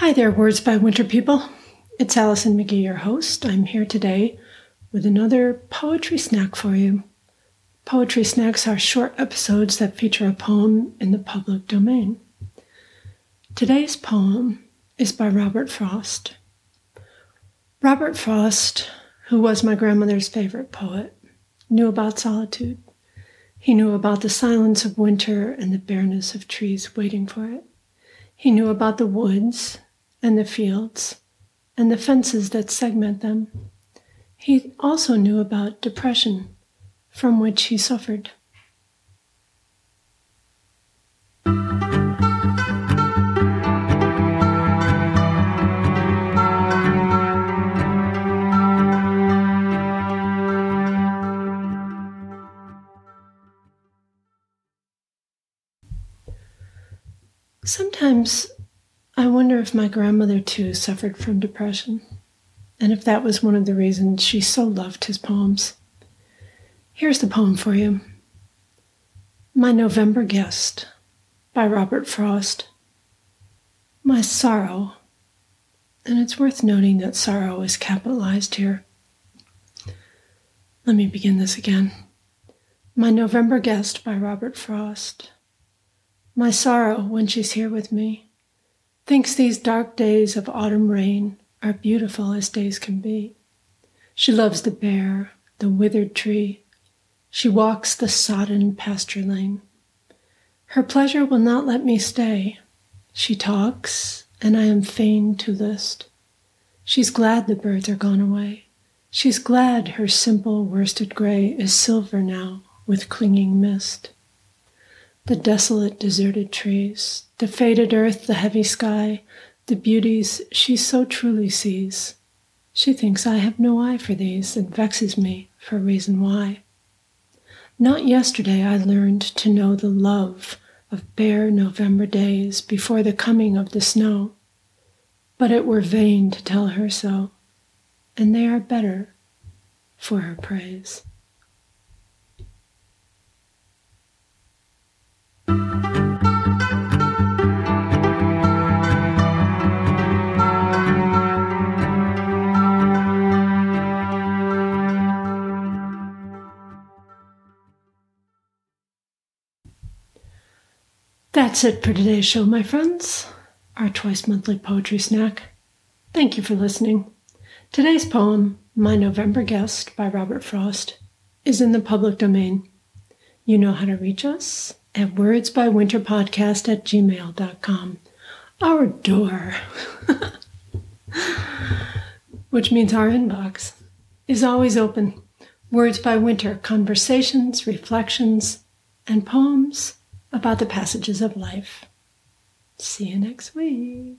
Hi there, Words by Winter people. It's Allison McGee, your host. I'm here today with another poetry snack for you. Poetry snacks are short episodes that feature a poem in the public domain. Today's poem is by Robert Frost. Robert Frost, who was my grandmother's favorite poet, knew about solitude. He knew about the silence of winter and the bareness of trees waiting for it. He knew about the woods and the fields and the fences that segment them. He also knew about depression, from which he suffered. Sometimes I wonder if my grandmother too suffered from depression, and if that was one of the reasons she so loved his poems. Here's the poem for you My November Guest by Robert Frost. My sorrow, and it's worth noting that sorrow is capitalized here. Let me begin this again. My November Guest by Robert Frost. My sorrow when she's here with me thinks these dark days of autumn rain are beautiful as days can be. She loves the bare, the withered tree. She walks the sodden pasture lane. Her pleasure will not let me stay. She talks, and I am fain to list. She's glad the birds are gone away. She's glad her simple worsted gray is silver now with clinging mist the desolate, deserted trees, the faded earth, the heavy sky, the beauties she so truly sees. She thinks I have no eye for these and vexes me for a reason why. Not yesterday I learned to know the love of bare November days before the coming of the snow, but it were vain to tell her so, and they are better for her praise. That's it for today's show, my friends. Our twice monthly poetry snack. Thank you for listening. Today's poem, My November Guest by Robert Frost, is in the public domain. You know how to reach us at wordsbywinterpodcast at gmail.com. Our door, which means our inbox, is always open. Words by Winter, conversations, reflections, and poems about the passages of life. See you next week.